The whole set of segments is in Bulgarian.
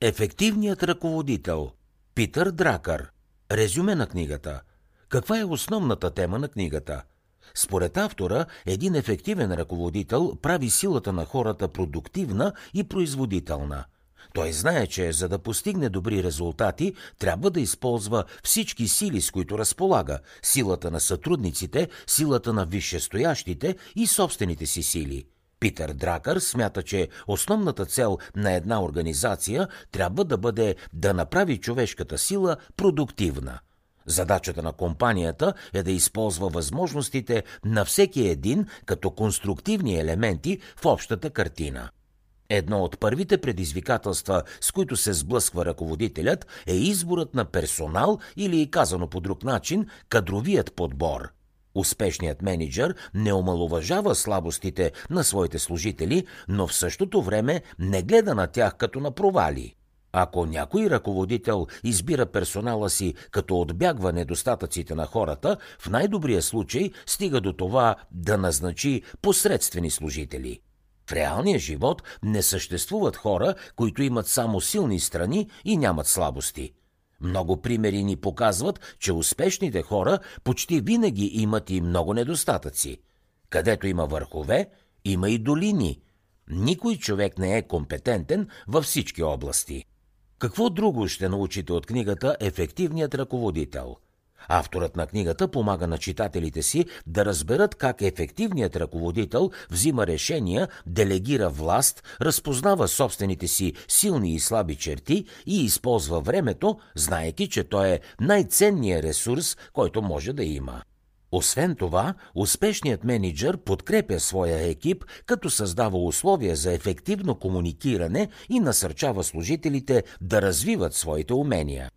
Ефективният ръководител Питър Дракър Резюме на книгата Каква е основната тема на книгата? Според автора, един ефективен ръководител прави силата на хората продуктивна и производителна. Той знае, че за да постигне добри резултати, трябва да използва всички сили, с които разполага – силата на сътрудниците, силата на висшестоящите и собствените си сили – Питър Дракър смята, че основната цел на една организация трябва да бъде да направи човешката сила продуктивна. Задачата на компанията е да използва възможностите на всеки един като конструктивни елементи в общата картина. Едно от първите предизвикателства, с които се сблъсква ръководителят, е изборът на персонал или, казано по друг начин, кадровият подбор – Успешният менеджер не омалуважава слабостите на своите служители, но в същото време не гледа на тях като на провали. Ако някой ръководител избира персонала си като отбягва недостатъците на хората, в най-добрия случай стига до това да назначи посредствени служители. В реалния живот не съществуват хора, които имат само силни страни и нямат слабости – много примери ни показват, че успешните хора почти винаги имат и много недостатъци. Където има върхове, има и долини. Никой човек не е компетентен във всички области. Какво друго ще научите от книгата Ефективният ръководител – Авторът на книгата помага на читателите си да разберат как ефективният ръководител взима решения, делегира власт, разпознава собствените си силни и слаби черти и използва времето, знаеки, че той е най-ценният ресурс, който може да има. Освен това, успешният менеджер подкрепя своя екип, като създава условия за ефективно комуникиране и насърчава служителите да развиват своите умения.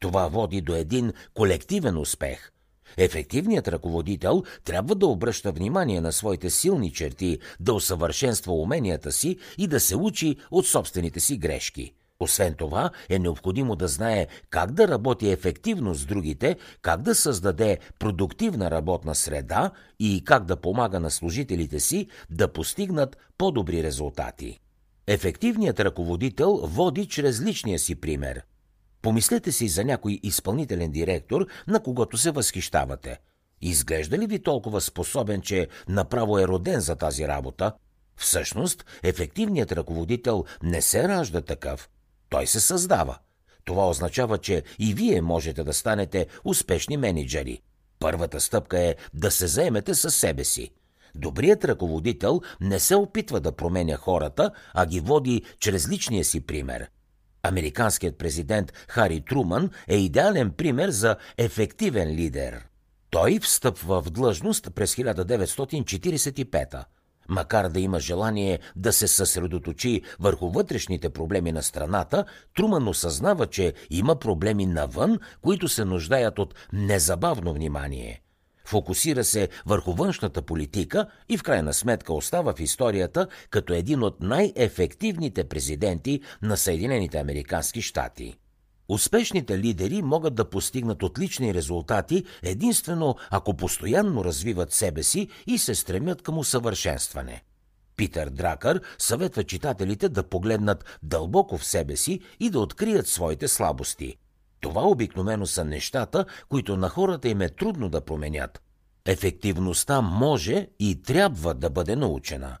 Това води до един колективен успех. Ефективният ръководител трябва да обръща внимание на своите силни черти, да усъвършенства уменията си и да се учи от собствените си грешки. Освен това, е необходимо да знае как да работи ефективно с другите, как да създаде продуктивна работна среда и как да помага на служителите си да постигнат по-добри резултати. Ефективният ръководител води чрез личния си пример – Помислете си за някой изпълнителен директор, на когото се възхищавате. Изглежда ли ви толкова способен, че направо е роден за тази работа? Всъщност, ефективният ръководител не се ражда такъв. Той се създава. Това означава, че и вие можете да станете успешни менеджери. Първата стъпка е да се заемете със себе си. Добрият ръководител не се опитва да променя хората, а ги води чрез личния си пример. Американският президент Хари Труман е идеален пример за ефективен лидер. Той встъпва в длъжност през 1945 Макар да има желание да се съсредоточи върху вътрешните проблеми на страната, Труман осъзнава, че има проблеми навън, които се нуждаят от незабавно внимание – Фокусира се върху външната политика и в крайна сметка остава в историята като един от най-ефективните президенти на Съединените Американски щати. Успешните лидери могат да постигнат отлични резултати единствено ако постоянно развиват себе си и се стремят към усъвършенстване. Питър Дракър съветва читателите да погледнат дълбоко в себе си и да открият своите слабости – това обикновено са нещата, които на хората им е трудно да променят. Ефективността може и трябва да бъде научена.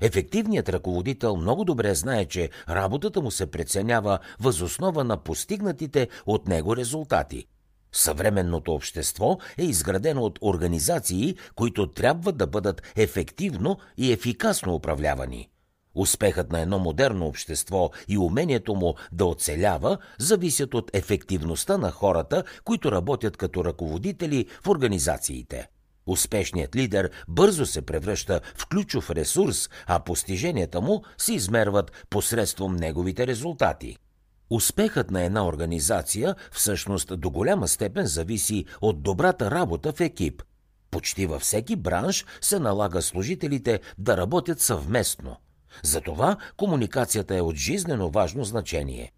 Ефективният ръководител много добре знае, че работата му се преценява възоснова на постигнатите от него резултати. Съвременното общество е изградено от организации, които трябва да бъдат ефективно и ефикасно управлявани – Успехът на едно модерно общество и умението му да оцелява зависят от ефективността на хората, които работят като ръководители в организациите. Успешният лидер бързо се превръща в ключов ресурс, а постиженията му се измерват посредством неговите резултати. Успехът на една организация всъщност до голяма степен зависи от добрата работа в екип. Почти във всеки бранш се налага служителите да работят съвместно – затова комуникацията е от жизнено важно значение.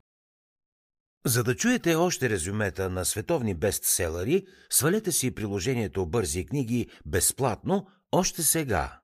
За да чуете още резюмета на световни бестселери, свалете си приложението Бързи книги безплатно още сега.